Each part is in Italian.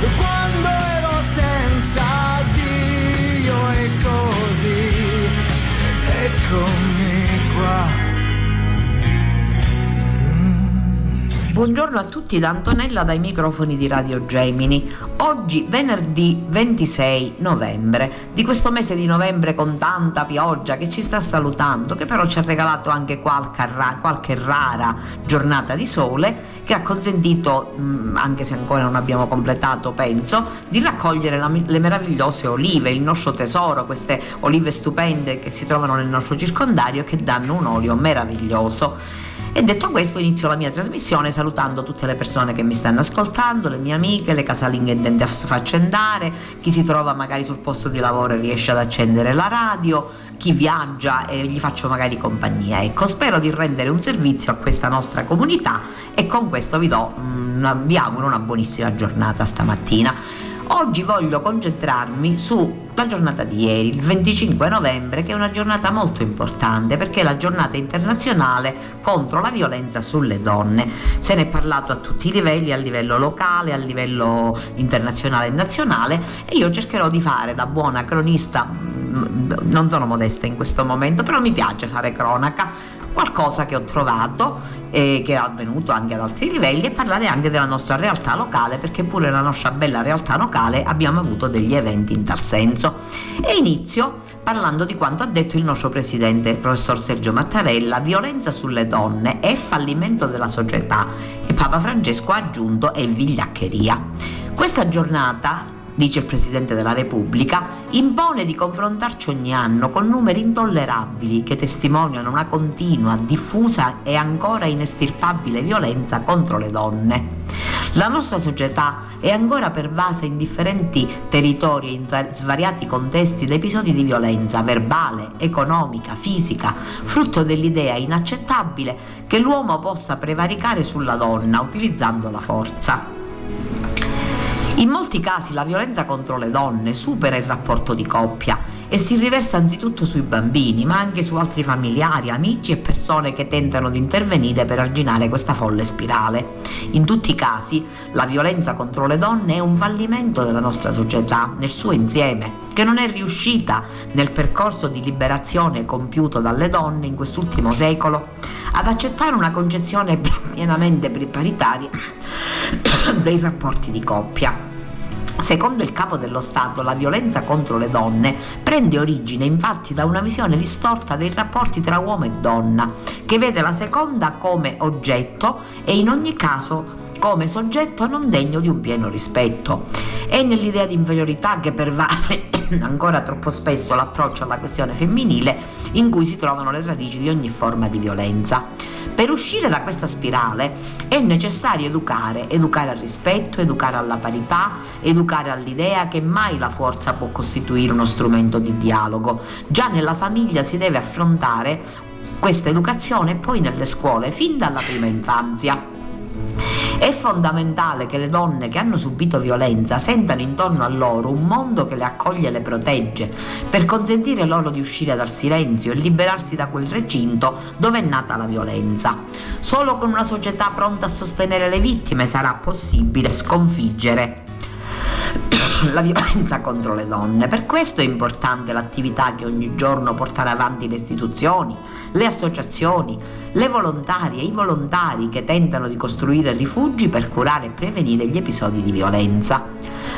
quando Buongiorno a tutti da Antonella dai microfoni di Radio Gemini. Oggi venerdì 26 novembre, di questo mese di novembre con tanta pioggia che ci sta salutando, che però ci ha regalato anche qualche, ra- qualche rara giornata di sole che ha consentito, mh, anche se ancora non abbiamo completato penso, di raccogliere la- le meravigliose olive, il nostro tesoro, queste olive stupende che si trovano nel nostro circondario e che danno un olio meraviglioso. E detto questo inizio la mia trasmissione salutando tutte le persone che mi stanno ascoltando, le mie amiche, le casalinghe intende affaccendare, chi si trova magari sul posto di lavoro e riesce ad accendere la radio, chi viaggia e gli faccio magari compagnia. Ecco, spero di rendere un servizio a questa nostra comunità e con questo vi, do, una, vi auguro una buonissima giornata stamattina. Oggi voglio concentrarmi sulla giornata di ieri, il 25 novembre, che è una giornata molto importante perché è la giornata internazionale contro la violenza sulle donne. Se ne è parlato a tutti i livelli, a livello locale, a livello internazionale e nazionale e io cercherò di fare da buona cronista, mm, non sono modesta in questo momento, però mi piace fare cronaca qualcosa che ho trovato e che è avvenuto anche ad altri livelli e parlare anche della nostra realtà locale perché pure nella nostra bella realtà locale abbiamo avuto degli eventi in tal senso. E inizio parlando di quanto ha detto il nostro presidente il professor Sergio Mattarella violenza sulle donne è fallimento della società. E Papa Francesco ha aggiunto è vigliaccheria questa giornata dice il Presidente della Repubblica, impone di confrontarci ogni anno con numeri intollerabili che testimoniano una continua, diffusa e ancora inestirpabile violenza contro le donne. La nostra società è ancora pervasa in differenti territori e in svariati contesti da episodi di violenza verbale, economica, fisica, frutto dell'idea inaccettabile che l'uomo possa prevaricare sulla donna utilizzando la forza. In molti casi la violenza contro le donne supera il rapporto di coppia e si riversa anzitutto sui bambini, ma anche su altri familiari, amici e persone che tentano di intervenire per arginare questa folle spirale. In tutti i casi la violenza contro le donne è un fallimento della nostra società nel suo insieme, che non è riuscita nel percorso di liberazione compiuto dalle donne in quest'ultimo secolo ad accettare una concezione pienamente paritaria dei rapporti di coppia. Secondo il capo dello Stato, la violenza contro le donne prende origine infatti da una visione distorta dei rapporti tra uomo e donna, che vede la seconda come oggetto e in ogni caso come soggetto non degno di un pieno rispetto. È nell'idea di inferiorità che pervade ancora troppo spesso l'approccio alla questione femminile in cui si trovano le radici di ogni forma di violenza. Per uscire da questa spirale è necessario educare, educare al rispetto, educare alla parità, educare all'idea che mai la forza può costituire uno strumento di dialogo. Già nella famiglia si deve affrontare questa educazione poi nelle scuole, fin dalla prima infanzia. È fondamentale che le donne che hanno subito violenza sentano intorno a loro un mondo che le accoglie e le protegge, per consentire loro di uscire dal silenzio e liberarsi da quel recinto dove è nata la violenza. Solo con una società pronta a sostenere le vittime sarà possibile sconfiggere la violenza contro le donne. Per questo è importante l'attività che ogni giorno portano avanti le istituzioni, le associazioni, le volontarie i volontari che tentano di costruire rifugi per curare e prevenire gli episodi di violenza.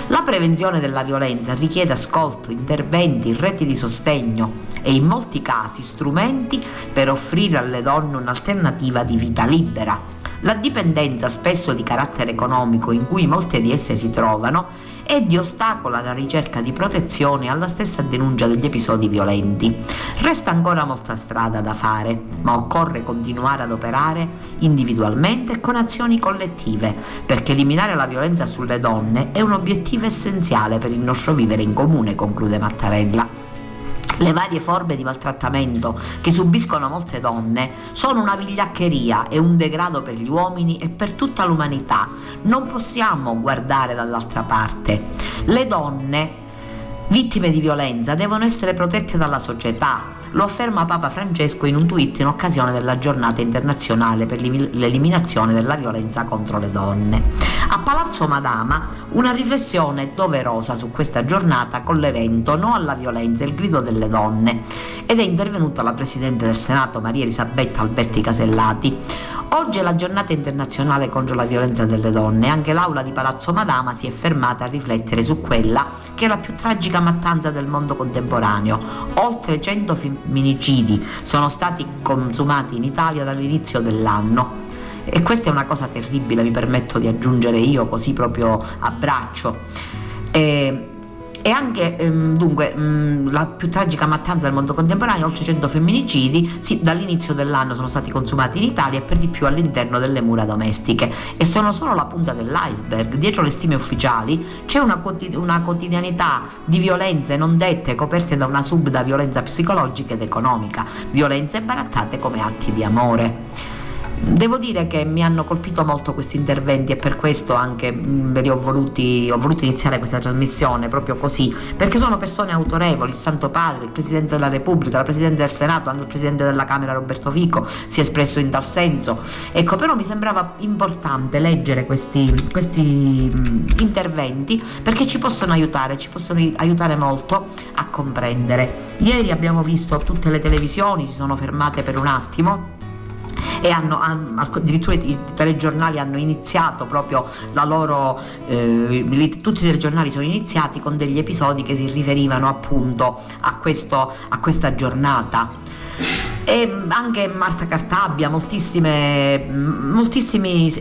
La prevenzione della violenza richiede ascolto, interventi, reti di sostegno e in molti casi strumenti per offrire alle donne un'alternativa di vita libera. La dipendenza, spesso di carattere economico, in cui molte di esse si trovano, è di ostacolo alla ricerca di protezione e alla stessa denuncia degli episodi violenti. Resta ancora molta strada da fare, ma occorre continuare ad operare individualmente e con azioni collettive, perché eliminare la violenza sulle donne è un obiettivo essenziale per il nostro vivere in comune, conclude Mattarella. Le varie forme di maltrattamento che subiscono molte donne sono una vigliaccheria e un degrado per gli uomini e per tutta l'umanità. Non possiamo guardare dall'altra parte. Le donne vittime di violenza devono essere protette dalla società, lo afferma Papa Francesco in un tweet in occasione della giornata internazionale per l'eliminazione della violenza contro le donne. A Palazzo Madama una riflessione doverosa su questa giornata con l'evento No alla violenza, il grido delle donne ed è intervenuta la Presidente del Senato Maria Elisabetta Alberti Casellati. Oggi è la giornata internazionale contro la violenza delle donne e anche l'aula di Palazzo Madama si è fermata a riflettere su quella che è la più tragica mattanza del mondo contemporaneo. Oltre 100 femminicidi sono stati consumati in Italia dall'inizio dell'anno. E questa è una cosa terribile, mi permetto di aggiungere io così proprio a braccio. E e anche ehm, dunque mh, mm, la più tragica mattanza del mondo contemporaneo, oltre 100 femminicidi, sì, dall'inizio dell'anno sono stati consumati in Italia e per di più all'interno delle mura domestiche e sono solo la punta dell'iceberg. Dietro le stime ufficiali c'è una, una quotidianità di violenze non dette coperte da una subda violenza psicologica ed economica, violenze barattate come atti di amore. Devo dire che mi hanno colpito molto questi interventi e per questo anche ve li ho voluti, ho voluto iniziare questa trasmissione proprio così, perché sono persone autorevoli, il Santo Padre, il Presidente della Repubblica, la Presidente del Senato, anche il Presidente della Camera Roberto Fico si è espresso in tal senso. Ecco, però mi sembrava importante leggere questi, questi interventi perché ci possono aiutare, ci possono aiutare molto a comprendere. Ieri abbiamo visto tutte le televisioni, si sono fermate per un attimo e hanno, hanno addirittura i telegiornali hanno iniziato proprio la loro eh, tutti i telegiornali sono iniziati con degli episodi che si riferivano appunto a, questo, a questa giornata e anche Marta Cartabia, moltissimi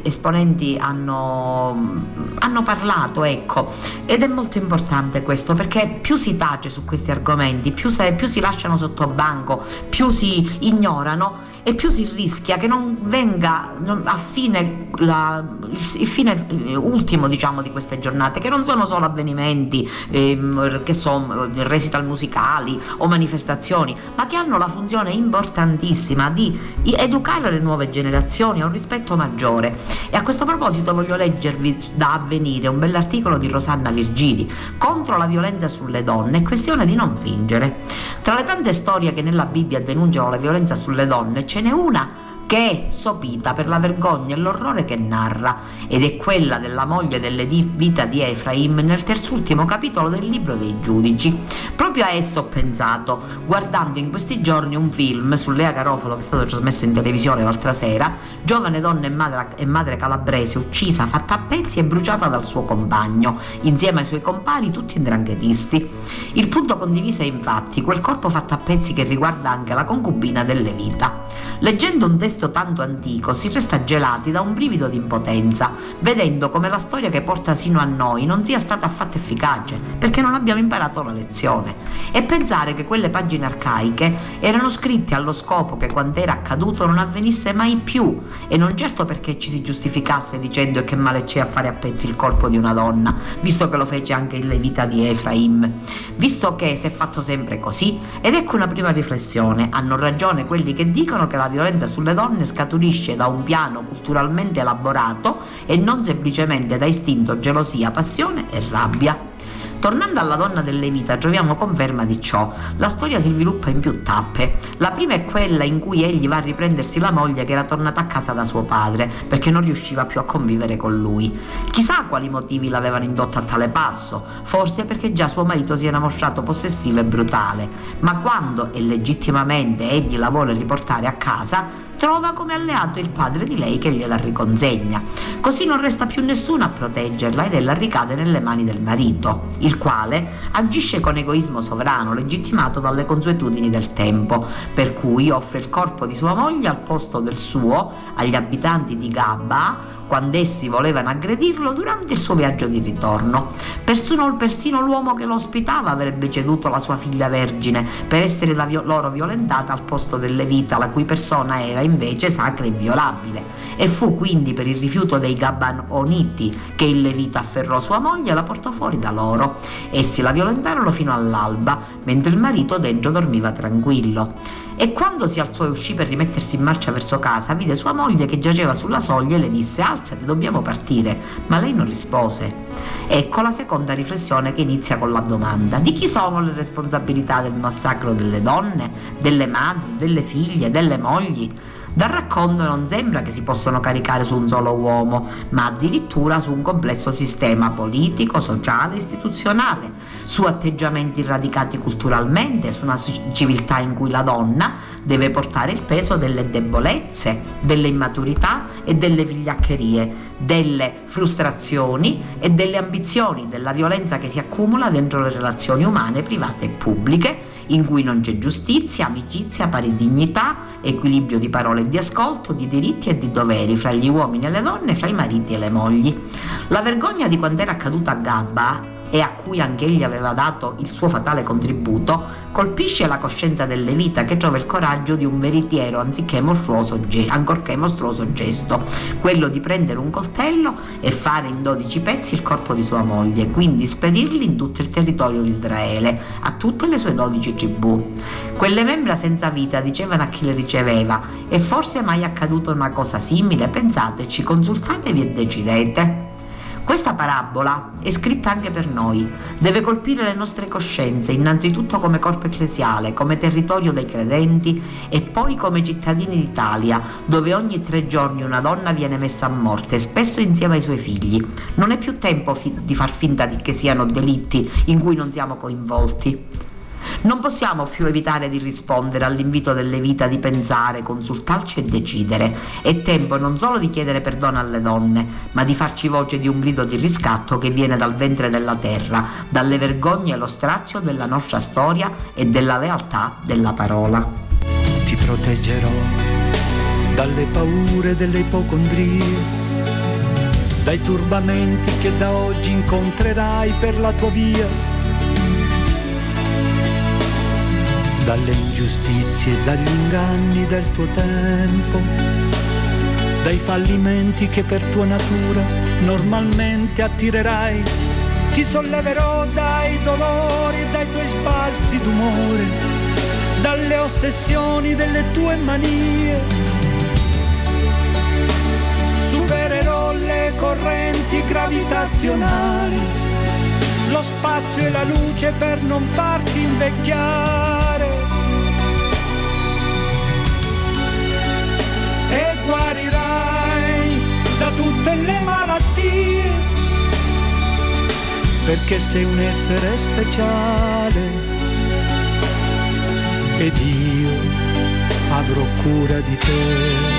esponenti hanno, hanno parlato, ecco, ed è molto importante questo perché più si tace su questi argomenti, più, se, più si lasciano sotto banco, più si ignorano e più si rischia che non venga a fine la, il, fine ultimo diciamo di queste giornate che non sono solo avvenimenti ehm, che sono recital musicali o manifestazioni ma che hanno la funzione importantissima di educare le nuove generazioni a un rispetto maggiore. E a questo proposito voglio leggervi da avvenire un bell'articolo di Rosanna Virgili contro la violenza sulle donne è questione di non fingere. Tra le tante storie che nella Bibbia denunciano la violenza sulle donne ce n'è una che è sopita per la vergogna e l'orrore che narra, ed è quella della moglie delle vita di Efraim nel terzultimo capitolo del libro dei giudici. Proprio a esso ho pensato, guardando in questi giorni un film su Lea Garofalo che è stato trasmesso in televisione l'altra sera, giovane donna e madre, e madre calabrese uccisa, fatta a pezzi e bruciata dal suo compagno, insieme ai suoi compari tutti indranghetisti. Il punto condiviso è infatti quel corpo fatto a pezzi che riguarda anche la concubina delle vita. Leggendo un testo tanto antico si resta gelati da un brivido di impotenza, vedendo come la storia che porta sino a noi non sia stata affatto efficace, perché non abbiamo imparato la lezione, e pensare che quelle pagine arcaiche erano scritte allo scopo che quant'era accaduto non avvenisse mai più, e non certo perché ci si giustificasse dicendo che male c'è a fare a pezzi il corpo di una donna, visto che lo fece anche in Levita di Efraim, visto che si è fatto sempre così, ed ecco una prima riflessione, hanno ragione quelli che dicono che la violenza sulle donne scaturisce da un piano culturalmente elaborato e non semplicemente da istinto, gelosia, passione e rabbia. Tornando alla donna delle vita, troviamo conferma di ciò. La storia si sviluppa in più tappe. La prima è quella in cui egli va a riprendersi la moglie che era tornata a casa da suo padre, perché non riusciva più a convivere con lui. Chissà quali motivi l'avevano indotto a tale passo, forse perché già suo marito si era mostrato possessivo e brutale, ma quando e legittimamente egli la vuole riportare a casa, trova come alleato il padre di lei che gliela riconsegna. Così non resta più nessuno a proteggerla ed ella ricade nelle mani del marito, il quale agisce con egoismo sovrano, legittimato dalle consuetudini del tempo, per cui offre il corpo di sua moglie al posto del suo agli abitanti di Gabba quando essi volevano aggredirlo durante il suo viaggio di ritorno. Persino, persino l'uomo che lo ospitava avrebbe ceduto la sua figlia vergine per essere la vi- loro violentata al posto delle vita, la cui persona era invece sacra e inviolabile. E fu quindi per il rifiuto dei Gabanoniti che il Levita afferrò sua moglie e la portò fuori da loro. Essi la violentarono fino all'alba, mentre il marito dentro dormiva tranquillo e quando si alzò e uscì per rimettersi in marcia verso casa, vide sua moglie che giaceva sulla soglia e le disse alzati, dobbiamo partire, ma lei non rispose. Ecco la seconda riflessione che inizia con la domanda, di chi sono le responsabilità del massacro delle donne, delle madri, delle figlie, delle mogli? Dal racconto non sembra che si possano caricare su un solo uomo, ma addirittura su un complesso sistema politico, sociale, istituzionale, su atteggiamenti radicati culturalmente, su una civiltà in cui la donna deve portare il peso delle debolezze, delle immaturità e delle vigliaccherie, delle frustrazioni e delle ambizioni, della violenza che si accumula dentro le relazioni umane, private e pubbliche in cui non c'è giustizia, amicizia, pari dignità, equilibrio di parole e di ascolto, di diritti e di doveri fra gli uomini e le donne, fra i mariti e le mogli. La vergogna di quando era accaduta a Gabba e a cui anch'egli aveva dato il suo fatale contributo, colpisce la coscienza delle vita che trova il coraggio di un veritiero anziché mostruoso, ancorché mostruoso gesto, quello di prendere un coltello e fare in dodici pezzi il corpo di sua moglie, quindi spedirli in tutto il territorio di Israele, a tutte le sue dodici tribù. Quelle membra senza vita dicevano a chi le riceveva, e forse mai accaduta una cosa simile? Pensateci, consultatevi e decidete. Questa parabola è scritta anche per noi, deve colpire le nostre coscienze, innanzitutto come corpo ecclesiale, come territorio dei credenti e poi come cittadini d'Italia, dove ogni tre giorni una donna viene messa a morte, spesso insieme ai suoi figli. Non è più tempo fi- di far finta di che siano delitti in cui non siamo coinvolti. Non possiamo più evitare di rispondere all'invito delle vita di pensare, consultarci e decidere. È tempo non solo di chiedere perdono alle donne, ma di farci voce di un grido di riscatto che viene dal ventre della terra, dalle vergogne e lo strazio della nostra storia e della lealtà della parola. Ti proteggerò dalle paure delle ipocondrie dai turbamenti che da oggi incontrerai per la tua via dalle ingiustizie, dagli inganni del tuo tempo, dai fallimenti che per tua natura normalmente attirerai. Ti solleverò dai dolori dai tuoi sbalzi d'umore, dalle ossessioni delle tue manie. Supererò le correnti gravitazionali, lo spazio e la luce per non farti invecchiare guarirai da tutte le malattie, perché sei un essere speciale ed io avrò cura di te.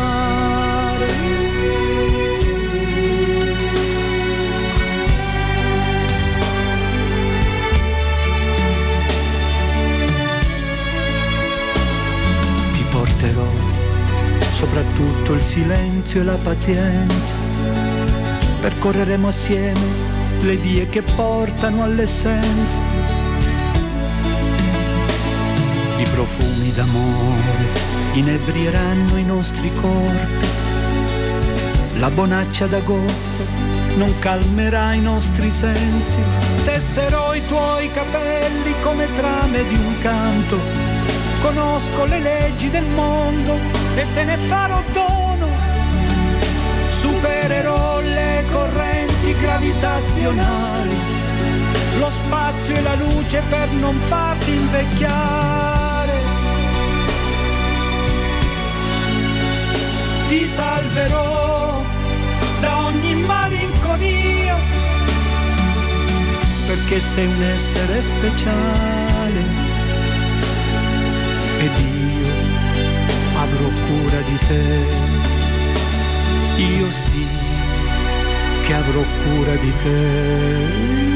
Silenzio e la pazienza. Percorreremo assieme le vie che portano all'essenza i profumi d'amore inebrieranno i nostri corpi. La bonaccia d'agosto non calmerà i nostri sensi. Tesserò i tuoi capelli come trame di un canto. Conosco le leggi del mondo e te ne farò dono. Supererò le correnti gravitazionali, lo spazio e la luce per non farti invecchiare. Ti salverò da ogni malinconia, perché sei un essere speciale ed io avrò cura di te. Io sì che avrò cura di te.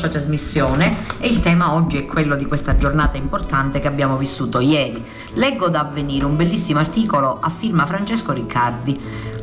Nostra trasmissione e il tema oggi è quello di questa giornata importante che abbiamo vissuto ieri. Leggo da avvenire un bellissimo articolo a firma Francesco Riccardi.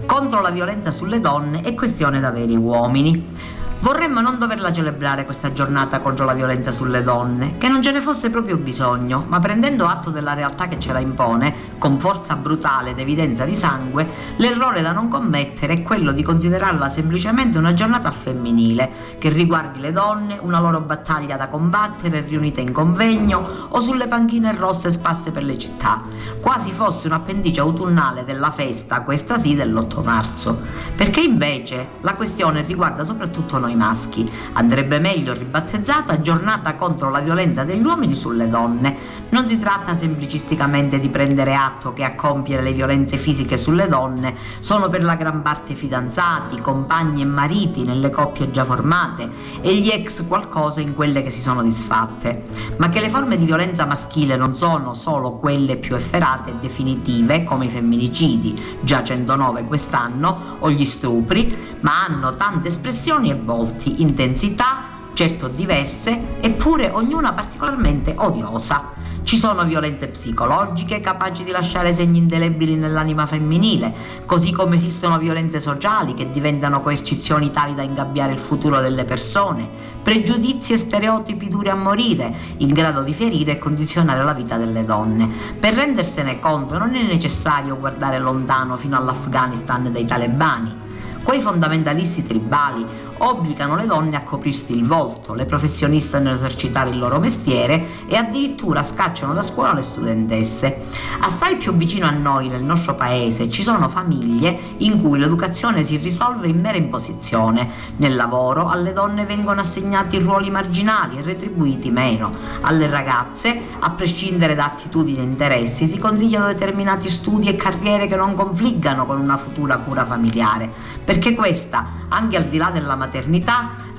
Contro la violenza sulle donne è questione da veri uomini. Vorremmo non doverla celebrare questa giornata contro la violenza sulle donne, che non ce ne fosse proprio bisogno, ma prendendo atto della realtà che ce la impone, con forza brutale ed evidenza di sangue, l'errore da non commettere è quello di considerarla semplicemente una giornata femminile, che riguardi le donne, una loro battaglia da combattere riunite in convegno o sulle panchine rosse spasse per le città, quasi fosse un'appendice autunnale della festa, questa sì, dell'8 marzo. Perché invece la questione riguarda soprattutto noi noi maschi. Andrebbe meglio ribattezzata giornata contro la violenza degli uomini sulle donne. Non si tratta semplicisticamente di prendere atto che a compiere le violenze fisiche sulle donne sono per la gran parte fidanzati, compagni e mariti nelle coppie già formate e gli ex qualcosa in quelle che si sono disfatte, ma che le forme di violenza maschile non sono solo quelle più efferate e definitive come i femminicidi, già 109 quest'anno, o gli stupri, ma hanno tante espressioni e volti, intensità, certo diverse, eppure ognuna particolarmente odiosa. Ci sono violenze psicologiche capaci di lasciare segni indelebili nell'anima femminile, così come esistono violenze sociali che diventano coercizioni tali da ingabbiare il futuro delle persone, pregiudizi e stereotipi duri a morire, in grado di ferire e condizionare la vita delle donne. Per rendersene conto non è necessario guardare lontano fino all'Afghanistan dei talebani. Quei fondamentalisti tribali obbligano le donne a coprirsi il volto, le professioniste nell'esercitare il loro mestiere e addirittura scacciano da scuola le studentesse. Assai più vicino a noi, nel nostro paese, ci sono famiglie in cui l'educazione si risolve in mera imposizione. Nel lavoro alle donne vengono assegnati ruoli marginali e retribuiti meno. Alle ragazze, a prescindere da attitudini e interessi, si consigliano determinati studi e carriere che non confliggano con una futura cura familiare, perché questa, anche al di là della maternità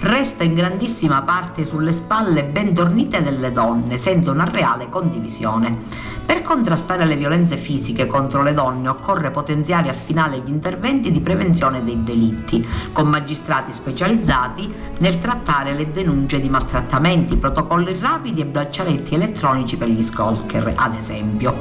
resta in grandissima parte sulle spalle ben tornite delle donne, senza una reale condivisione. Per contrastare le violenze fisiche contro le donne occorre potenziare e affinare gli interventi di prevenzione dei delitti, con magistrati specializzati nel trattare le denunce di maltrattamenti, protocolli rapidi e braccialetti elettronici per gli stalker, ad esempio.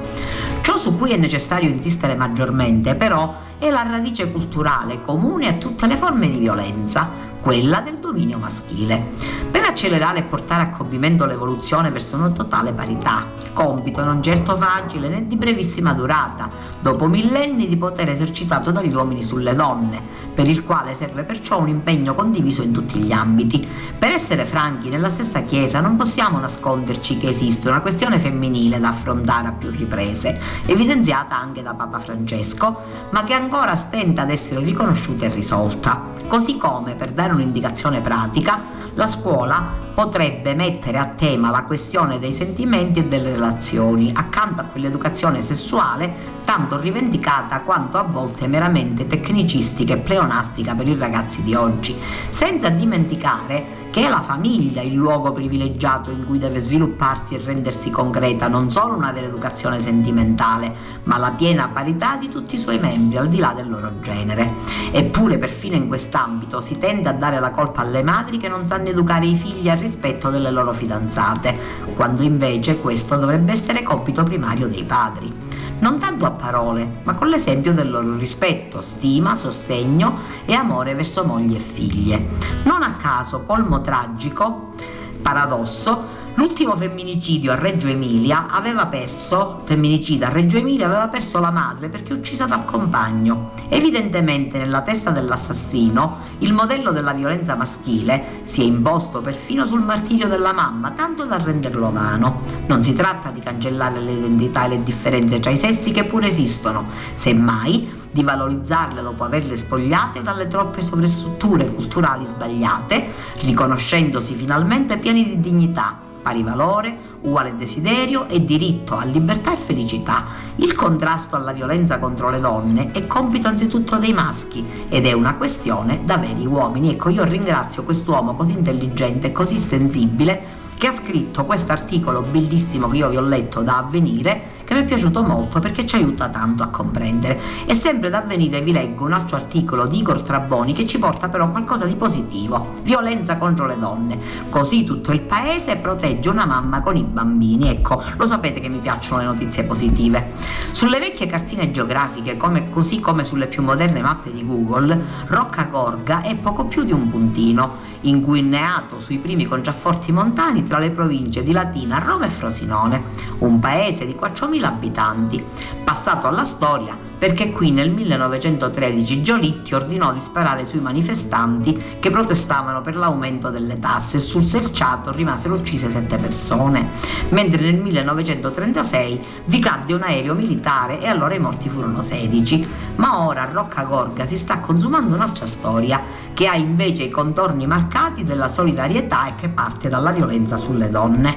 Ciò su cui è necessario insistere maggiormente, però, è la radice culturale comune a tutte le forme di violenza, quella del dominio maschile accelerare e portare a compimento l'evoluzione verso una totale parità, compito non certo facile né di brevissima durata, dopo millenni di potere esercitato dagli uomini sulle donne, per il quale serve perciò un impegno condiviso in tutti gli ambiti. Per essere franchi, nella stessa Chiesa non possiamo nasconderci che esiste una questione femminile da affrontare a più riprese, evidenziata anche da Papa Francesco, ma che ancora stenta ad essere riconosciuta e risolta. Così come, per dare un'indicazione pratica, la scuola potrebbe mettere a tema la questione dei sentimenti e delle relazioni, accanto a quell'educazione sessuale tanto rivendicata quanto a volte meramente tecnicistica e pleonastica per i ragazzi di oggi, senza dimenticare che è la famiglia il luogo privilegiato in cui deve svilupparsi e rendersi concreta non solo una vera educazione sentimentale, ma la piena parità di tutti i suoi membri al di là del loro genere. Eppure perfino in quest'ambito si tende a dare la colpa alle madri che non sanno educare i figli al rispetto delle loro fidanzate, quando invece questo dovrebbe essere compito primario dei padri non tanto a parole, ma con l'esempio del loro rispetto, stima, sostegno e amore verso mogli e figlie. Non a caso, colmo tragico, paradosso, L'ultimo femminicidio a Reggio Emilia aveva perso, femminicida a Reggio Emilia aveva perso la madre perché uccisa dal compagno. Evidentemente nella testa dell'assassino il modello della violenza maschile si è imposto perfino sul martirio della mamma, tanto da renderlo vano. Non si tratta di cancellare le identità e le differenze tra i sessi che pure esistono, semmai di valorizzarle dopo averle spogliate dalle troppe sovrastrutture culturali sbagliate, riconoscendosi finalmente pieni di dignità pari valore, uguale desiderio e diritto a libertà e felicità. Il contrasto alla violenza contro le donne è compito anzitutto dei maschi ed è una questione da veri uomini. Ecco, io ringrazio quest'uomo così intelligente e così sensibile che ha scritto questo articolo bellissimo che io vi ho letto da avvenire che mi è piaciuto molto perché ci aiuta tanto a comprendere. E sempre da avvenire vi leggo un altro articolo di Igor Traboni che ci porta però qualcosa di positivo. Violenza contro le donne. Così tutto il paese protegge una mamma con i bambini. Ecco, lo sapete che mi piacciono le notizie positive. Sulle vecchie cartine geografiche, come, così come sulle più moderne mappe di Google, Rocca Gorga è poco più di un puntino inguineato sui primi contrafforti montani tra le province di Latina, Roma e Frosinone, un paese di 4.000 abitanti, passato alla storia perché qui nel 1913 Giolitti ordinò di sparare sui manifestanti che protestavano per l'aumento delle tasse. E sul selciato rimasero uccise sette persone, mentre nel 1936 vi cadde un aereo militare e allora i morti furono 16. Ma ora a Rocca Gorga si sta consumando un'altra storia che ha invece i contorni marcati della solidarietà e che parte dalla violenza sulle donne.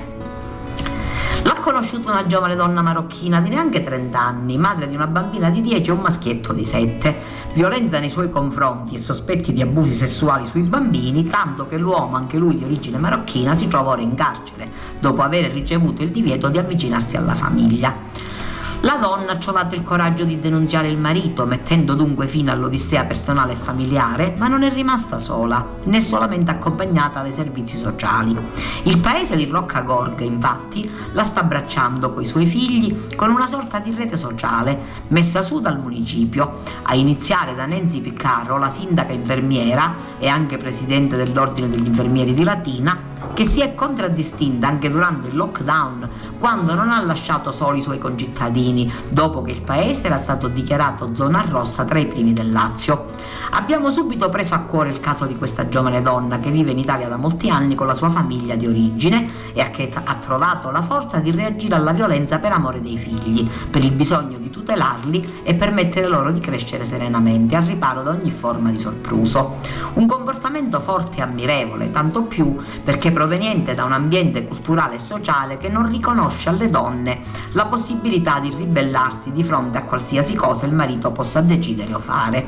L'ha conosciuta una giovane donna marocchina di neanche 30 anni, madre di una bambina di 10 e un maschietto di 7. Violenza nei suoi confronti e sospetti di abusi sessuali sui bambini, tanto che l'uomo, anche lui di origine marocchina, si trova ora in carcere, dopo aver ricevuto il divieto di avvicinarsi alla famiglia. La donna ha trovato il coraggio di denunziare il marito, mettendo dunque fine all'odissea personale e familiare, ma non è rimasta sola, né solamente accompagnata dai servizi sociali. Il paese di Rocca infatti, la sta abbracciando coi suoi figli con una sorta di rete sociale messa su dal municipio, a iniziare da Nancy Piccaro, la sindaca infermiera e anche presidente dell'Ordine degli Infermieri di Latina, che si è contraddistinta anche durante il lockdown, quando non ha lasciato soli i suoi concittadini, dopo che il paese era stato dichiarato zona rossa tra i primi del Lazio. Abbiamo subito preso a cuore il caso di questa giovane donna che vive in Italia da molti anni con la sua famiglia di origine e che ha trovato la forza di reagire alla violenza per amore dei figli, per il bisogno di tutelarli e permettere loro di crescere serenamente, al riparo da ogni forma di sopruso. Un comportamento forte e ammirevole, tanto più perché proveniente da un ambiente culturale e sociale che non riconosce alle donne la possibilità di ribellarsi di fronte a qualsiasi cosa il marito possa decidere o fare.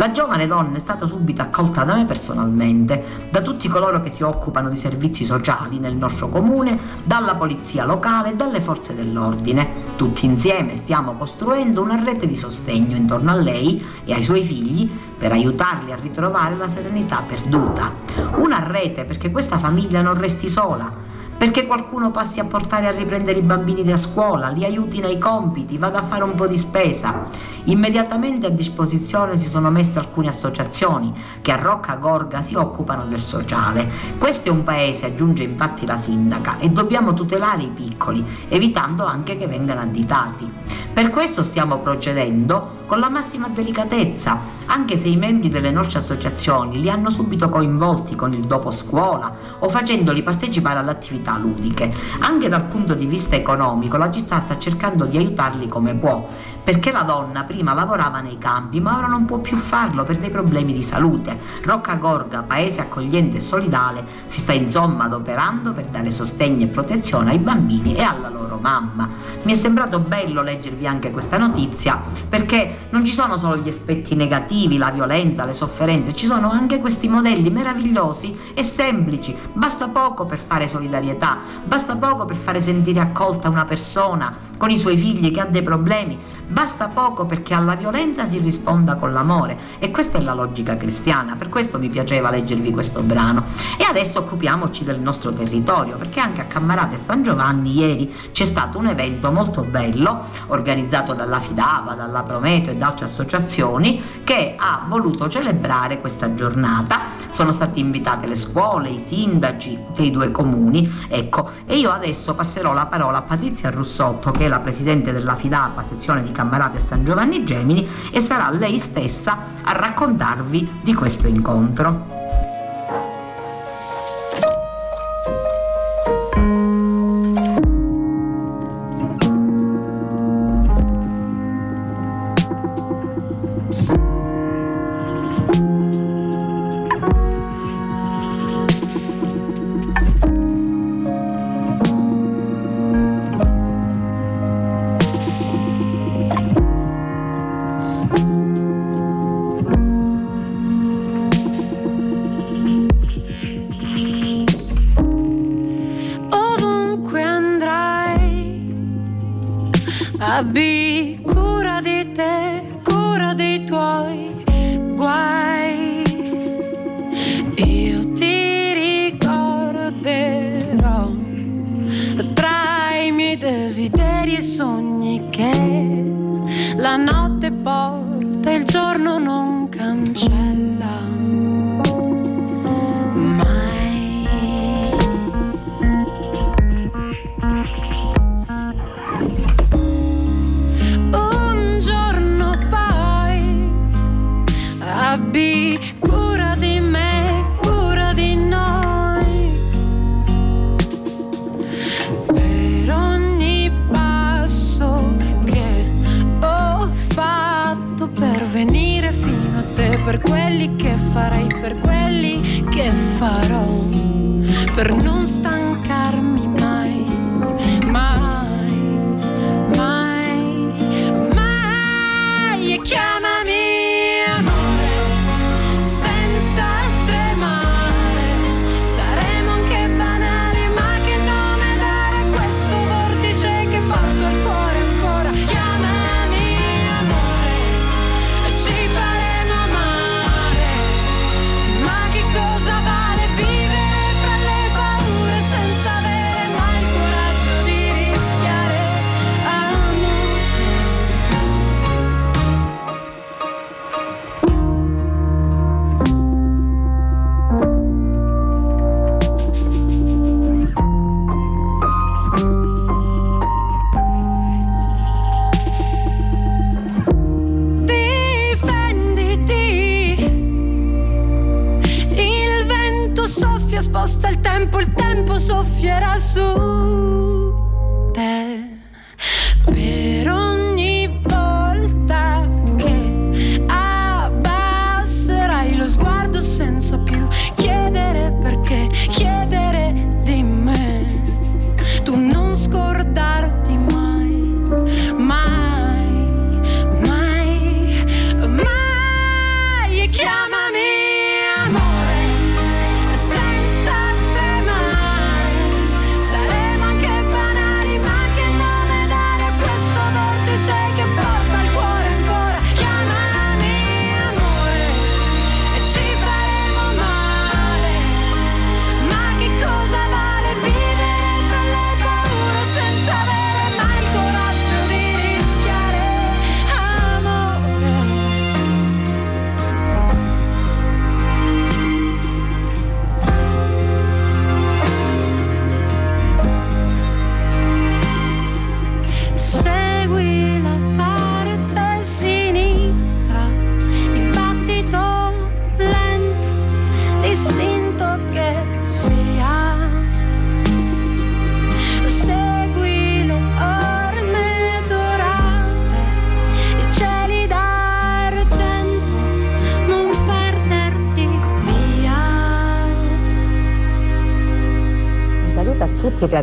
La giovane donna è stata subito accolta da me personalmente, da tutti coloro che si occupano di servizi sociali nel nostro comune, dalla polizia locale e dalle forze dell'ordine. Tutti insieme stiamo costruendo una rete di sostegno intorno a lei e ai suoi figli per aiutarli a ritrovare la serenità perduta. Una rete perché questa famiglia non resti sola, perché qualcuno passi a portare a riprendere i bambini da scuola, li aiuti nei compiti, vada a fare un po' di spesa. Immediatamente a disposizione si sono messe alcune associazioni che a Rocca Gorga si occupano del sociale. Questo è un paese, aggiunge infatti la sindaca, e dobbiamo tutelare i piccoli, evitando anche che vengano additati. Per questo stiamo procedendo con la massima delicatezza, anche se i membri delle nostre associazioni li hanno subito coinvolti con il dopo scuola o facendoli partecipare alle attività ludiche. Anche dal punto di vista economico la città sta cercando di aiutarli come può, perché la donna prima lavorava nei campi ma ora non può più farlo per dei problemi di salute. Rocca Gorga, paese accogliente e solidale, si sta insomma adoperando per dare sostegno e protezione ai bambini e alla loro mamma. Mi è sembrato bello leggervi anche questa notizia perché non ci sono solo gli aspetti negativi, la violenza, le sofferenze, ci sono anche questi modelli meravigliosi e semplici. Basta poco per fare solidarietà, basta poco per fare sentire accolta una persona con i suoi figli che ha dei problemi, basta poco perché alla violenza si risponda con l'amore e questa è la logica cristiana, per questo mi piaceva leggervi questo brano. E adesso occupiamoci del nostro territorio, perché anche a Cammarate San Giovanni ieri c'è stato un evento molto bello organizzato dalla Fidava, dalla Prometeo e da altre associazioni che ha voluto celebrare questa giornata. Sono state invitate le scuole, i sindaci dei due comuni, ecco, e io adesso passerò la parola a Patrizia Russotto che è la presidente della FIDAPA, sezione di Cammarate San Giovanni Gemini, e sarà lei stessa a raccontarvi di questo incontro. abbi cura di me, cura di noi. Per ogni passo che ho fatto per venire fino a te, per quelli che farei, per quelli che farò, per non stancare tempo il tempo soffierà su.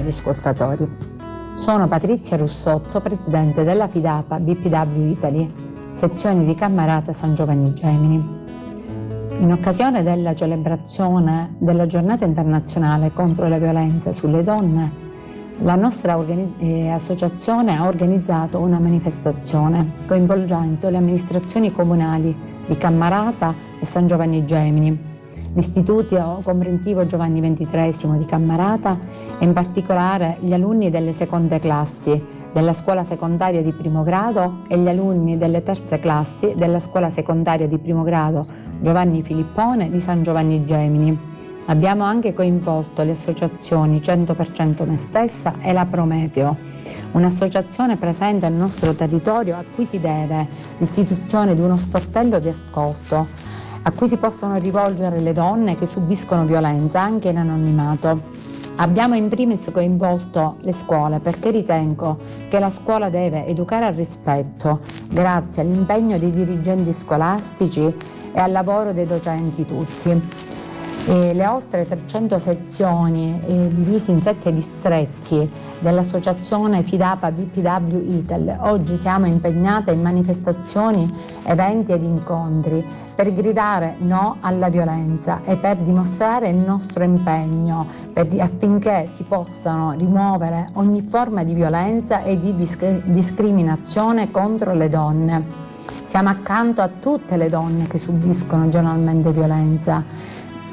Tutti i radioascoltatori. Sono Patrizia Russotto, presidente della FIDAPA BPW Italy, sezione di Cammarata San Giovanni Gemini. In occasione della celebrazione della giornata internazionale contro la violenza sulle donne, la nostra organi- eh, associazione ha organizzato una manifestazione coinvolgendo le amministrazioni comunali di Cammarata e San Giovanni Gemini, l'Istituto Comprensivo Giovanni XXIII di Cammarata e in particolare gli alunni delle seconde classi della scuola secondaria di primo grado e gli alunni delle terze classi della scuola secondaria di primo grado Giovanni Filippone di San Giovanni Gemini. Abbiamo anche coinvolto le associazioni 100% me stessa e la Prometeo, un'associazione presente nel nostro territorio a cui si deve l'istituzione di uno sportello di ascolto a cui si possono rivolgere le donne che subiscono violenza anche in anonimato. Abbiamo in primis coinvolto le scuole perché ritengo che la scuola deve educare al rispetto grazie all'impegno dei dirigenti scolastici e al lavoro dei docenti tutti. E le oltre 300 sezioni eh, divise in sette distretti dell'associazione FIDAPA BPW ITEL. Oggi siamo impegnate in manifestazioni, eventi ed incontri per gridare no alla violenza e per dimostrare il nostro impegno per, affinché si possano rimuovere ogni forma di violenza e di disc- discriminazione contro le donne. Siamo accanto a tutte le donne che subiscono giornalmente violenza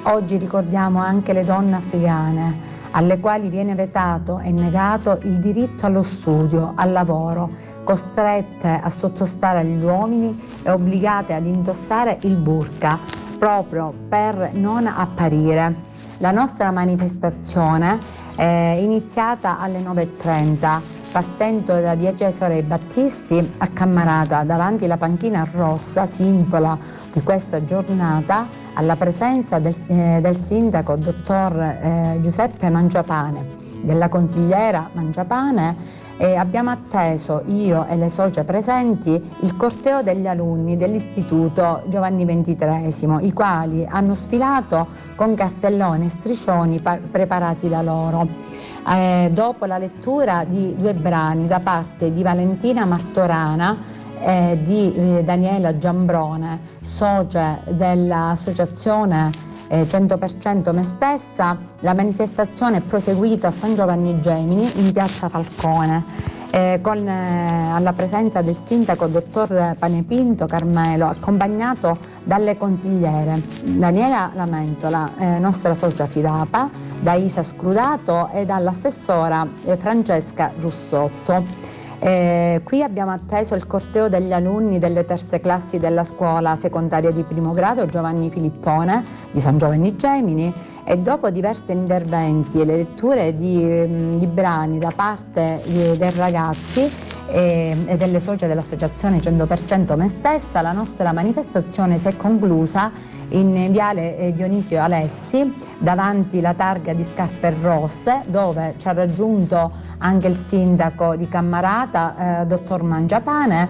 Oggi ricordiamo anche le donne afghane alle quali viene vetato e negato il diritto allo studio, al lavoro, costrette a sottostare agli uomini e obbligate ad indossare il burqa proprio per non apparire. La nostra manifestazione è iniziata alle 9.30 partendo da via Cesare Battisti a Cammarata davanti alla panchina rossa, simbolo di questa giornata, alla presenza del, eh, del sindaco dottor eh, Giuseppe Mangiapane, della consigliera Mangiapane e abbiamo atteso io e le socie presenti il corteo degli alunni dell'istituto Giovanni XXIII, i quali hanno sfilato con cartelloni e striscioni preparati da loro eh, dopo la lettura di due brani da parte di Valentina Martorana e di eh, Daniela Giambrone, socia dell'associazione eh, 100% me stessa, la manifestazione è proseguita a San Giovanni Gemini in piazza Falcone. Eh, con, eh, alla presenza del sindaco dottor Panepinto Carmelo, accompagnato dalle consigliere Daniela Lamentola, eh, nostra socia Fidapa, da Isa Scrudato e dall'assessora eh, Francesca Russotto. Eh, qui abbiamo atteso il corteo degli alunni delle terze classi della scuola secondaria di primo grado Giovanni Filippone di San Giovanni Gemini e dopo diversi interventi e le letture di, mm, di brani da parte di, dei ragazzi e, e delle socie dell'associazione 100% me stessa, la nostra manifestazione si è conclusa in viale eh, Dionisio Alessi davanti la targa di scarpe rosse dove ci ha raggiunto anche il sindaco di Cammarata, eh, dottor Mangiapane,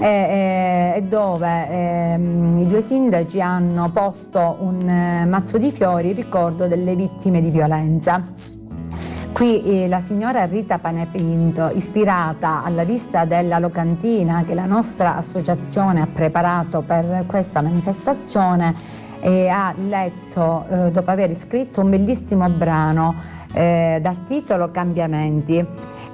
e, e dove eh, i due sindaci hanno posto un eh, mazzo di fiori in ricordo delle vittime di violenza. Qui eh, la signora Rita Panepinto, ispirata alla vista della locantina che la nostra associazione ha preparato per questa manifestazione, eh, ha letto, eh, dopo aver scritto un bellissimo brano eh, dal titolo Cambiamenti.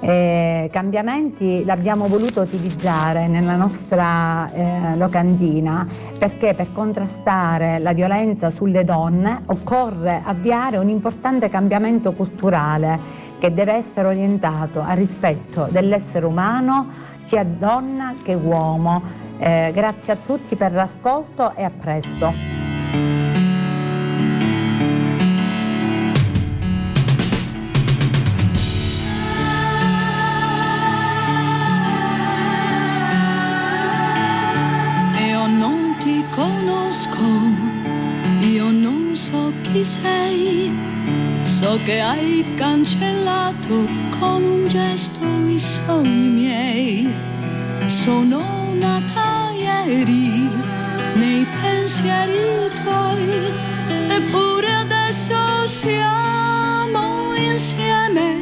Eh, cambiamenti l'abbiamo voluto utilizzare nella nostra eh, locandina perché per contrastare la violenza sulle donne occorre avviare un importante cambiamento culturale che deve essere orientato al rispetto dell'essere umano sia donna che uomo. Eh, grazie a tutti per l'ascolto e a presto. Che hai cancellato con un gesto i sogni miei. Sono nata ieri nei pensieri tuoi, eppure adesso siamo insieme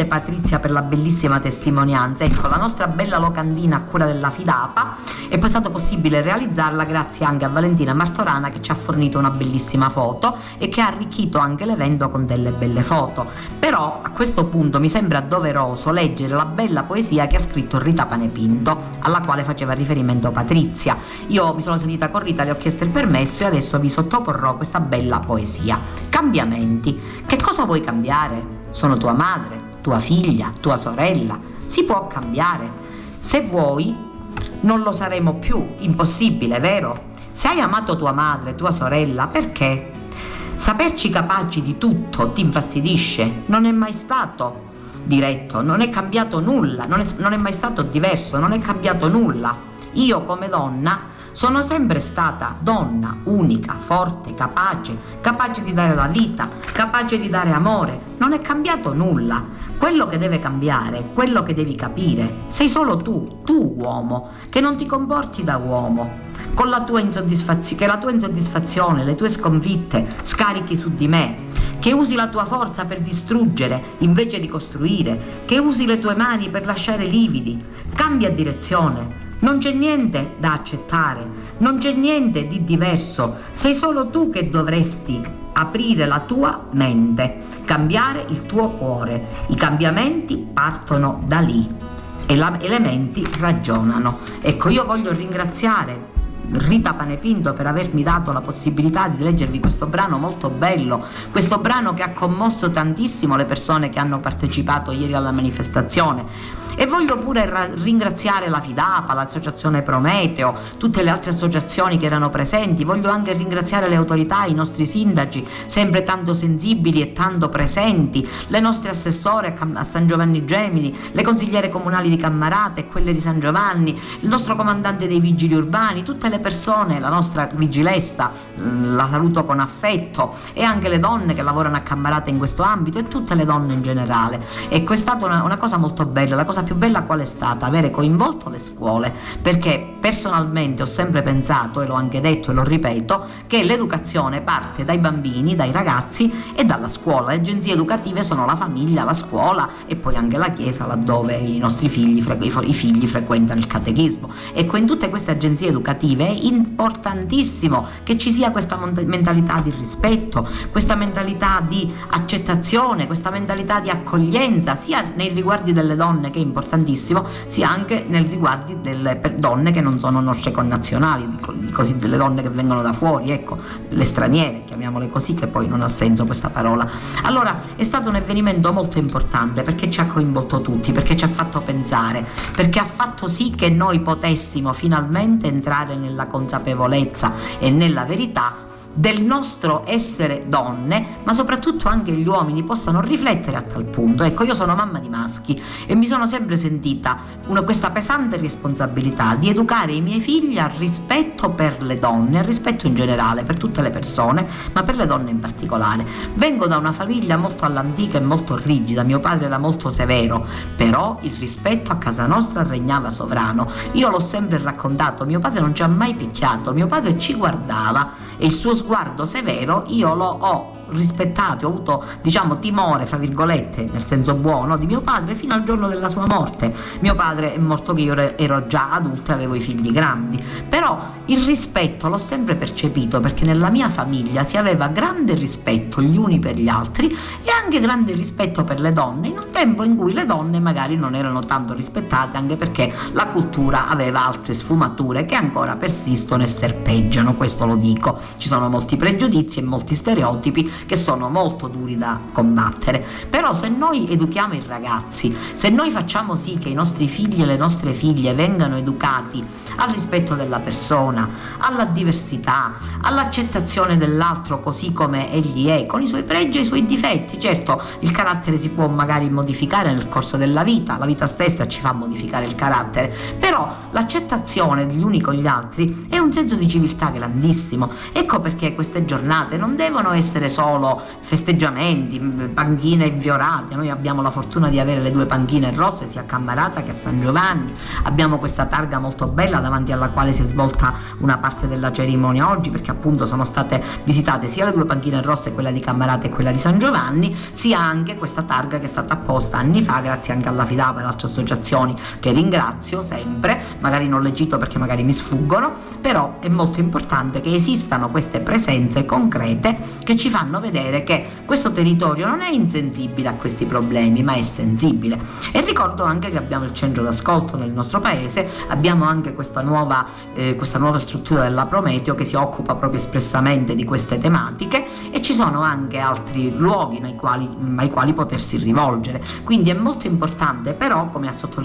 affettuosamente Patrizia per la bellissima testimonianza. Ecco, la nostra bella locandina a cura della Fidapa è poi stato possibile realizzarla grazie anche a Valentina Martorana che ci ha fornito una bellissima foto e che ha arricchito anche l'evento con delle belle foto. Però a questo punto mi sembra doveroso leggere la bella poesia che ha scritto Rita Panepinto, alla quale faceva riferimento Patrizia. Io mi sono sentita con Rita, le ho chiesto il permesso e adesso vi sottoporrò questa bella poesia. Cambiamenti. Che cosa vuoi cambiare? Sono tua madre, tua figlia, tua sorella. Si può cambiare. Se vuoi, non lo saremo più. Impossibile, vero? Se hai amato tua madre, tua sorella, perché? Saperci capaci di tutto ti infastidisce? Non è mai stato diretto, non è cambiato nulla, non è, non è mai stato diverso, non è cambiato nulla. Io come donna sono sempre stata donna, unica, forte, capace, capace di dare la vita, capace di dare amore. Non è cambiato nulla. Quello che deve cambiare, quello che devi capire, sei solo tu, tu uomo, che non ti comporti da uomo, con la tua insoddisfazione, che la tua insoddisfazione, le tue sconfitte scarichi su di me, che usi la tua forza per distruggere invece di costruire, che usi le tue mani per lasciare lividi. Cambia direzione, non c'è niente da accettare, non c'è niente di diverso, sei solo tu che dovresti aprire la tua mente, cambiare il tuo cuore. I cambiamenti partono da lì e le menti ragionano. Ecco, io voglio ringraziare Rita Panepinto per avermi dato la possibilità di leggervi questo brano molto bello, questo brano che ha commosso tantissimo le persone che hanno partecipato ieri alla manifestazione. E voglio pure ringraziare la Fidapa, l'associazione Prometeo, tutte le altre associazioni che erano presenti. Voglio anche ringraziare le autorità, i nostri sindaci, sempre tanto sensibili e tanto presenti, le nostre assessore a San Giovanni Gemini, le consigliere comunali di Cammarate e quelle di San Giovanni, il nostro comandante dei vigili urbani, tutte le persone, la nostra vigilessa, mm, la saluto con affetto, e anche le donne che lavorano a Cammarate in questo ambito e tutte le donne in generale. Ecco, è stata una, una cosa molto bella, la cosa cosa più bella qual è stata? Avere coinvolto le scuole, perché personalmente ho sempre pensato, e l'ho anche detto e lo ripeto, che l'educazione parte dai bambini, dai ragazzi e dalla scuola. Le agenzie educative sono la famiglia, la scuola e poi anche la chiesa laddove i nostri figli, i figli frequentano il catechismo. Ecco, in tutte queste agenzie educative è importantissimo che ci sia questa mentalità di rispetto, questa mentalità di accettazione, questa mentalità di accoglienza, sia nei riguardi delle donne che in importantissimo sia anche nei riguardi delle donne che non sono nostre connazionali, così delle donne che vengono da fuori, ecco, le straniere, chiamiamole così, che poi non ha senso questa parola. Allora è stato un avvenimento molto importante perché ci ha coinvolto tutti, perché ci ha fatto pensare, perché ha fatto sì che noi potessimo finalmente entrare nella consapevolezza e nella verità del nostro essere donne, ma soprattutto anche gli uomini possano riflettere a tal punto. Ecco, io sono mamma di maschi e mi sono sempre sentita una, questa pesante responsabilità di educare i miei figli al rispetto per le donne, al rispetto in generale per tutte le persone, ma per le donne in particolare. Vengo da una famiglia molto all'antica e molto rigida, mio padre era molto severo, però il rispetto a casa nostra regnava sovrano. Io l'ho sempre raccontato, mio padre non ci ha mai picchiato, mio padre ci guardava e il suo sguardo severo io lo ho rispettato, ho avuto diciamo timore, fra virgolette, nel senso buono, di mio padre fino al giorno della sua morte. Mio padre è morto che io ero già adulta e avevo i figli grandi, però il rispetto l'ho sempre percepito perché nella mia famiglia si aveva grande rispetto gli uni per gli altri e anche grande rispetto per le donne, in un tempo in cui le donne magari non erano tanto rispettate anche perché la cultura aveva altre sfumature che ancora persistono e serpeggiano, questo lo dico. Ci sono molti pregiudizi e molti stereotipi che sono molto duri da combattere. Però se noi educhiamo i ragazzi, se noi facciamo sì che i nostri figli e le nostre figlie vengano educati al rispetto della persona, alla diversità, all'accettazione dell'altro così come egli è, con i suoi pregi e i suoi difetti, certo il carattere si può magari modificare nel corso della vita, la vita stessa ci fa modificare il carattere, però l'accettazione degli uni con gli altri è un senso di civiltà grandissimo. Ecco perché queste giornate non devono essere solo solo festeggiamenti, panchine inviorate. Noi abbiamo la fortuna di avere le due panchine rosse sia a Cammarata che a San Giovanni. Abbiamo questa targa molto bella davanti alla quale si è svolta una parte della cerimonia oggi perché appunto sono state visitate sia le due panchine rosse, quella di Cammarata e quella di San Giovanni, sia anche questa targa che è stata apposta anni fa grazie anche alla FIDAPA e altre associazioni che ringrazio sempre, magari non le cito perché magari mi sfuggono, però è molto importante che esistano queste presenze concrete che ci fanno vedere che questo territorio non è insensibile a questi problemi, ma è sensibile. E ricordo anche che abbiamo il centro d'ascolto nel nostro paese, abbiamo anche questa nuova, eh, questa nuova struttura della Prometeo che si occupa proprio espressamente di queste tematiche e ci sono anche altri luoghi quali, ai quali potersi rivolgere. Quindi è molto importante però, come è stato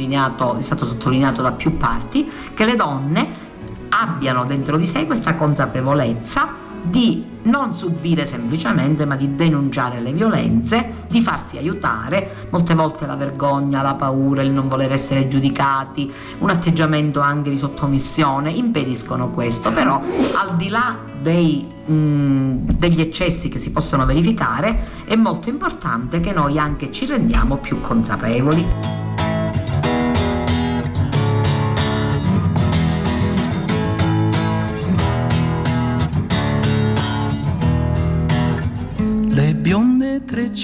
sottolineato da più parti, che le donne abbiano dentro di sé questa consapevolezza di non subire semplicemente, ma di denunciare le violenze, di farsi aiutare, molte volte la vergogna, la paura, il non voler essere giudicati, un atteggiamento anche di sottomissione impediscono questo, però al di là dei, mh, degli eccessi che si possono verificare è molto importante che noi anche ci rendiamo più consapevoli.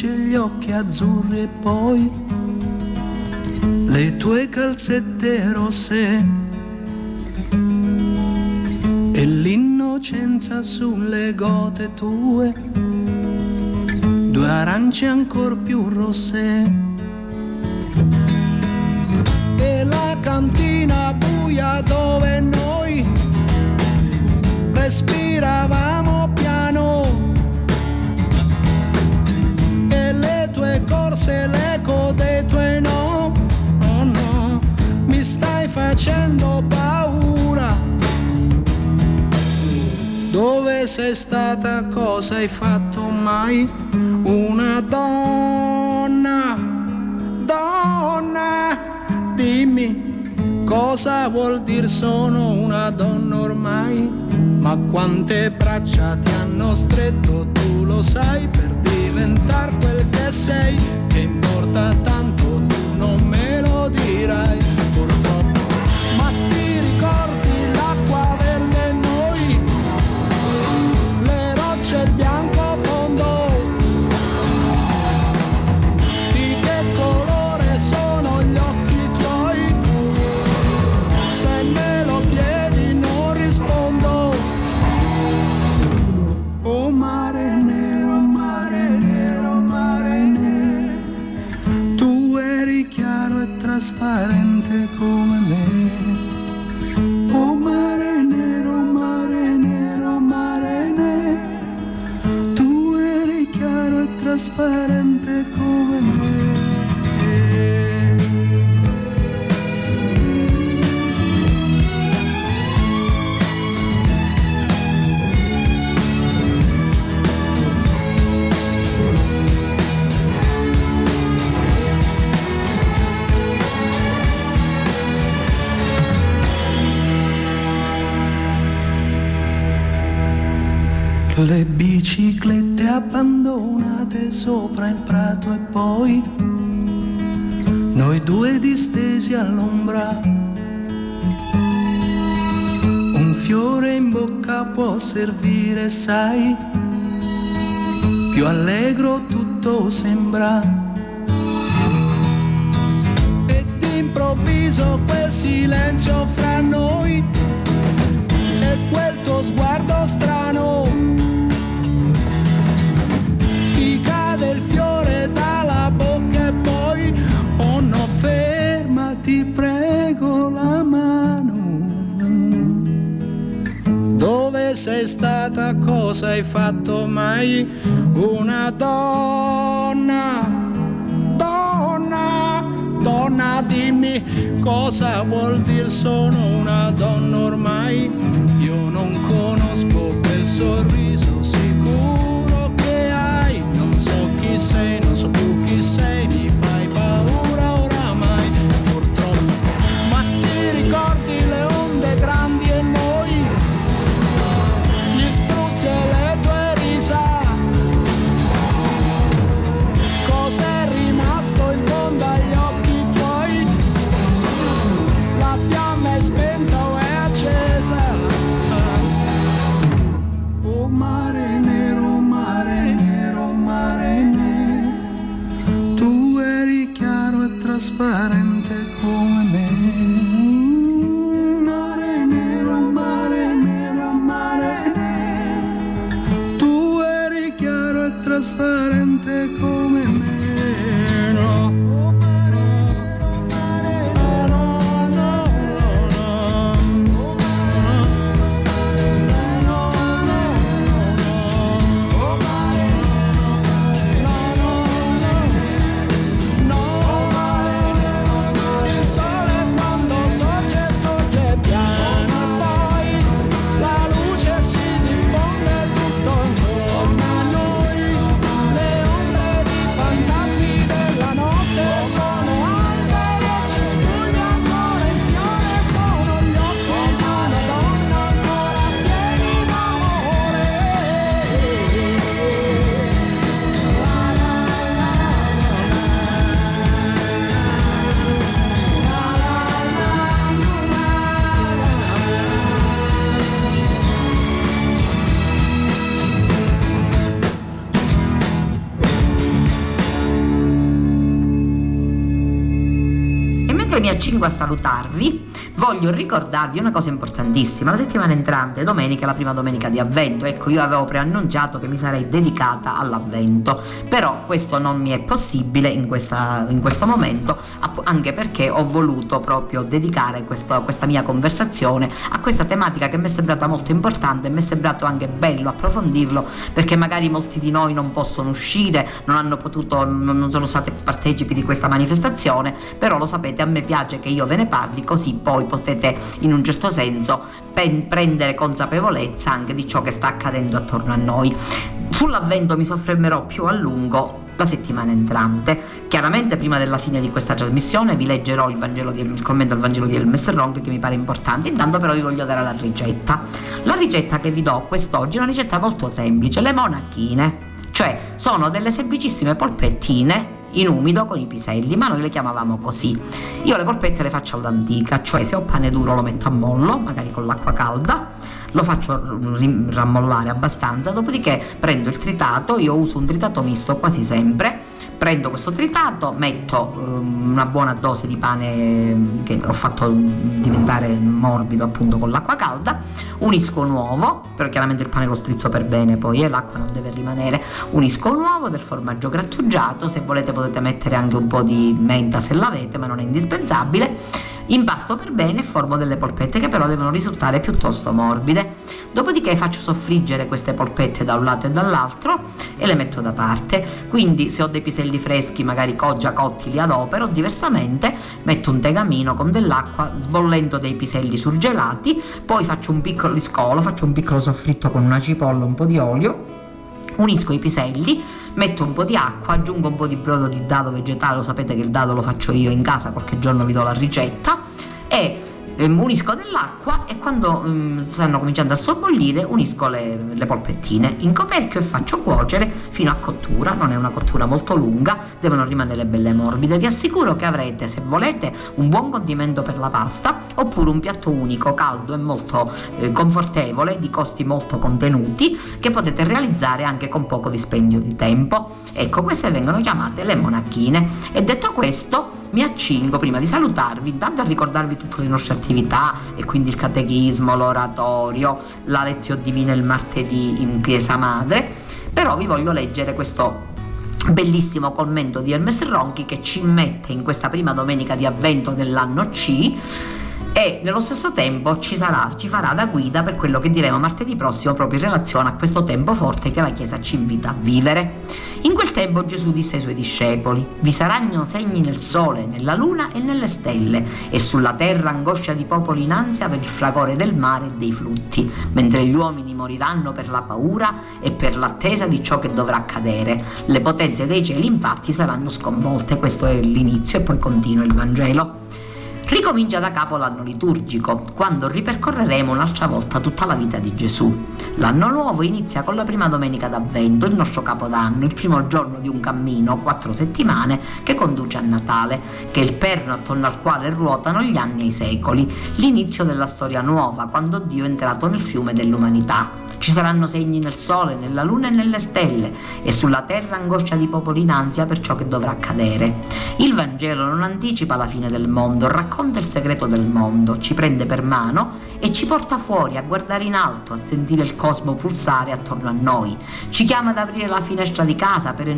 Trecce gli occhi azzurri e poi le tue calzette rosse e l'innocenza sulle gote tue, due arance ancor più rosse. E la cantina buia dove noi respiravamo tue corse l'eco dei tuoi no, oh no, mi stai facendo paura. Dove sei stata? Cosa hai fatto mai? Una donna, donna, dimmi cosa vuol dire sono una donna ormai? Ma quante braccia ti hanno stretto, tu lo sai, per diventare quel che sei, importa tanto, tu non me lo dirai, Le biciclette abbandonate sopra il prato e poi noi due distesi all'ombra. Un fiore in bocca può servire, sai, più allegro tutto sembra. E d'improvviso quel silenzio fra noi quel tuo sguardo strano. Ti cade il fiore dalla bocca e poi, oh no, fermati, prego la mano. Dove sei stata? Cosa hai fatto mai? Una donna, donna, donna, dimmi cosa vuol dire sono una donna ormai. Non conosco quel sorriso sicuro che hai. Non so chi sei, transparente. Accingo a salutarvi, voglio ricordarvi una cosa importantissima. La settimana entrante, domenica, è la prima domenica di avvento. Ecco, io avevo preannunciato che mi sarei dedicata all'avvento, però questo non mi è possibile in, questa, in questo momento, anche perché ho voluto proprio dedicare questo, questa mia conversazione a questa tematica che mi è sembrata molto importante e mi è sembrato anche bello approfondirlo, perché magari molti di noi non possono uscire, non hanno potuto, non sono stati partecipi di questa manifestazione, però lo sapete, a me piace che io ve ne parli così poi potete in un certo senso pen- prendere consapevolezza anche di ciò che sta accadendo attorno a noi. Sull'avvento mi soffermerò più a lungo la settimana entrante. Chiaramente prima della fine di questa trasmissione vi leggerò il, di, il commento al Vangelo di Hermes Ronk che mi pare importante, intanto però vi voglio dare la ricetta. La ricetta che vi do quest'oggi è una ricetta molto semplice, le monachine, cioè sono delle semplicissime polpettine in umido con i piselli, ma noi le chiamavamo così. Io le polpette le faccio all'antica, cioè se ho pane duro lo metto a mollo, magari con l'acqua calda, lo faccio rammollare abbastanza, dopodiché prendo il tritato, io uso un tritato misto quasi sempre, prendo questo tritato, metto um, una buona dose di pane che ho fatto diventare morbido appunto con l'acqua calda, unisco un uovo, però chiaramente il pane lo strizzo per bene poi e eh, l'acqua non deve rimanere, unisco un uovo del formaggio grattugiato, se volete potete mettere anche un po' di menta se l'avete, ma non è indispensabile Impasto per bene e formo delle polpette che però devono risultare piuttosto morbide. Dopodiché faccio soffriggere queste polpette da un lato e dall'altro e le metto da parte. Quindi se ho dei piselli freschi, magari già cotti, li adopero. Diversamente metto un tegamino con dell'acqua, sbollendo dei piselli surgelati, poi faccio un piccolo scolo, faccio un piccolo soffritto con una cipolla, un po' di olio unisco i piselli, metto un po' di acqua, aggiungo un po' di brodo di dado vegetale, lo sapete che il dado lo faccio io in casa, qualche giorno vi do la ricetta. E unisco dell'acqua e quando um, stanno cominciando a sobbollire unisco le, le, polpettine in coperchio e faccio cuocere fino a cottura, non è una cottura molto lunga, devono rimanere belle morbide. Vi assicuro che avrete, se volete, un buon condimento per la pasta oppure un piatto unico, caldo e molto eh, confortevole, di costi molto contenuti, che potete realizzare anche con poco dispendio di tempo. Ecco, queste vengono chiamate le monachine. E detto questo, mi accingo prima di salutarvi intanto a ricordarvi tutte le nostre attività e quindi il catechismo, l'oratorio, la lezione divina il martedì in chiesa madre, però vi voglio leggere questo bellissimo commento di Hermes Ronchi che ci mette in questa prima domenica di avvento dell'anno C e nello stesso tempo ci, sarà, ci farà da guida per quello che diremo martedì prossimo proprio in relazione a questo tempo forte che la Chiesa ci invita a vivere. In quel tempo Gesù disse ai suoi discepoli, vi saranno segni nel sole, nella luna e nelle stelle, e sulla terra angoscia di popoli in ansia per il fragore del mare e dei flutti, mentre gli uomini moriranno per la paura e per l'attesa di ciò che dovrà accadere. Le potenze dei cieli infatti saranno sconvolte, questo è l'inizio e poi continua il Vangelo. Ricomincia da capo l'anno liturgico, quando ripercorreremo un'altra volta tutta la vita di Gesù. L'anno nuovo inizia con la prima domenica d'avvento, il nostro capodanno, il primo giorno di un cammino, quattro settimane, che conduce a Natale, che è il perno attorno al quale ruotano gli anni e i secoli, l'inizio della storia nuova, quando Dio è entrato nel fiume dell'umanità. Ci saranno segni nel sole, nella luna e nelle stelle, e sulla terra angoscia di popoli in ansia per ciò che dovrà accadere. Il Vangelo non anticipa la fine del mondo, racconta il segreto del mondo, ci prende per mano e ci porta fuori a guardare in alto, a sentire il cosmo pulsare attorno a noi. Ci chiama ad aprire la finestra di casa per,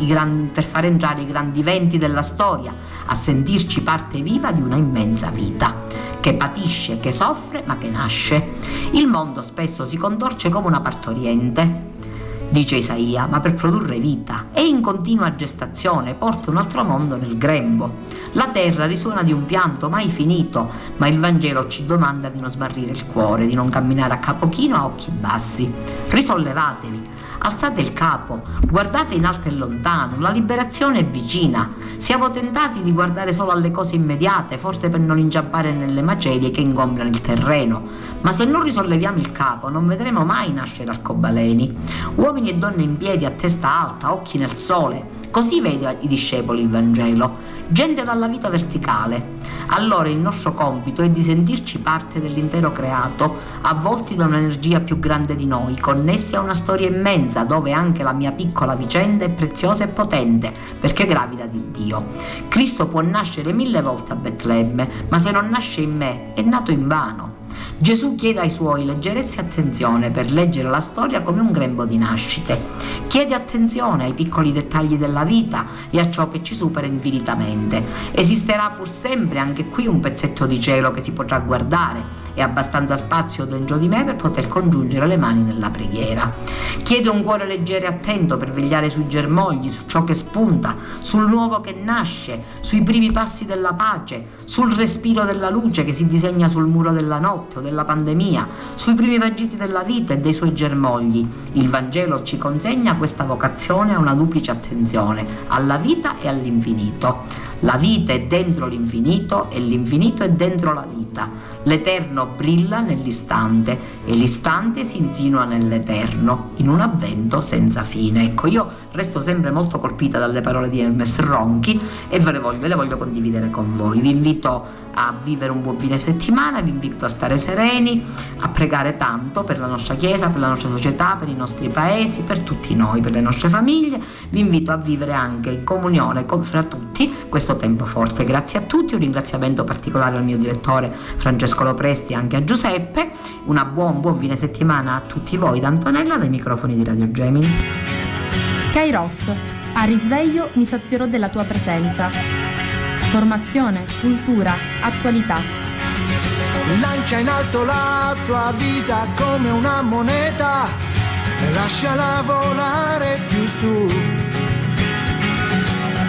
gran, per far entrare i grandi venti della storia, a sentirci parte viva di una immensa vita che patisce, che soffre, ma che nasce. Il mondo spesso si contorce come una partoriente, dice Isaia, ma per produrre vita. È in continua gestazione, porta un altro mondo nel grembo. La terra risuona di un pianto mai finito, ma il Vangelo ci domanda di non smarrire il cuore, di non camminare a capo chino a occhi bassi. Risollevatevi, Alzate il capo, guardate in alto e lontano, la liberazione è vicina. Siamo tentati di guardare solo alle cose immediate, forse per non inciampare nelle macerie che ingombrano il terreno. Ma se non risolleviamo il capo, non vedremo mai nascere arcobaleni. Uomini e donne in piedi a testa alta, occhi nel sole. Così vede i discepoli il Vangelo. Gente dalla vita verticale. Allora il nostro compito è di sentirci parte dell'intero creato, avvolti da un'energia più grande di noi, connessi a una storia immensa dove anche la mia piccola vicenda è preziosa e potente, perché gravida di Dio. Cristo può nascere mille volte a Betlemme, ma se non nasce in me, è nato in vano. Gesù chiede ai suoi leggerezza e attenzione per leggere la storia come un grembo di nascite. Chiede attenzione ai piccoli dettagli della vita e a ciò che ci supera infinitamente. Esisterà pur sempre anche qui un pezzetto di cielo che si potrà guardare e abbastanza spazio dentro di me per poter congiungere le mani nella preghiera. Chiede un cuore leggero e attento per vegliare sui germogli, su ciò che spunta, sul nuovo che nasce, sui primi passi della pace, sul respiro della luce che si disegna sul muro della notte o della pandemia, sui primi vagiti della vita e dei suoi germogli. Il Vangelo ci consegna questa vocazione a una duplice attenzione, alla vita e all'infinito. La vita è dentro l'infinito e l'infinito è dentro la vita. L'eterno brilla nell'istante e l'istante si insinua nell'eterno, in un avvento senza fine. Ecco, io resto sempre molto colpita dalle parole di Hermes Ronchi e ve le voglio, ve le voglio condividere con voi. Vi invito a vivere un buon fine settimana, vi invito a stare sereni, a pregare tanto per la nostra Chiesa, per la nostra società, per i nostri paesi, per tutti noi, per le nostre famiglie. Vi invito a vivere anche in comunione con, fra tutti questo tempo forte. Grazie a tutti, un ringraziamento particolare al mio direttore Francesco Lopresti e anche a Giuseppe. Una buon, buon fine settimana a tutti voi da Antonella dai microfoni di Radio Gemini. Kairos, a risveglio mi sazierò della tua presenza. Formazione, cultura, attualità. Lancia in alto la tua vita come una moneta e lasciala volare più su.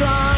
strong.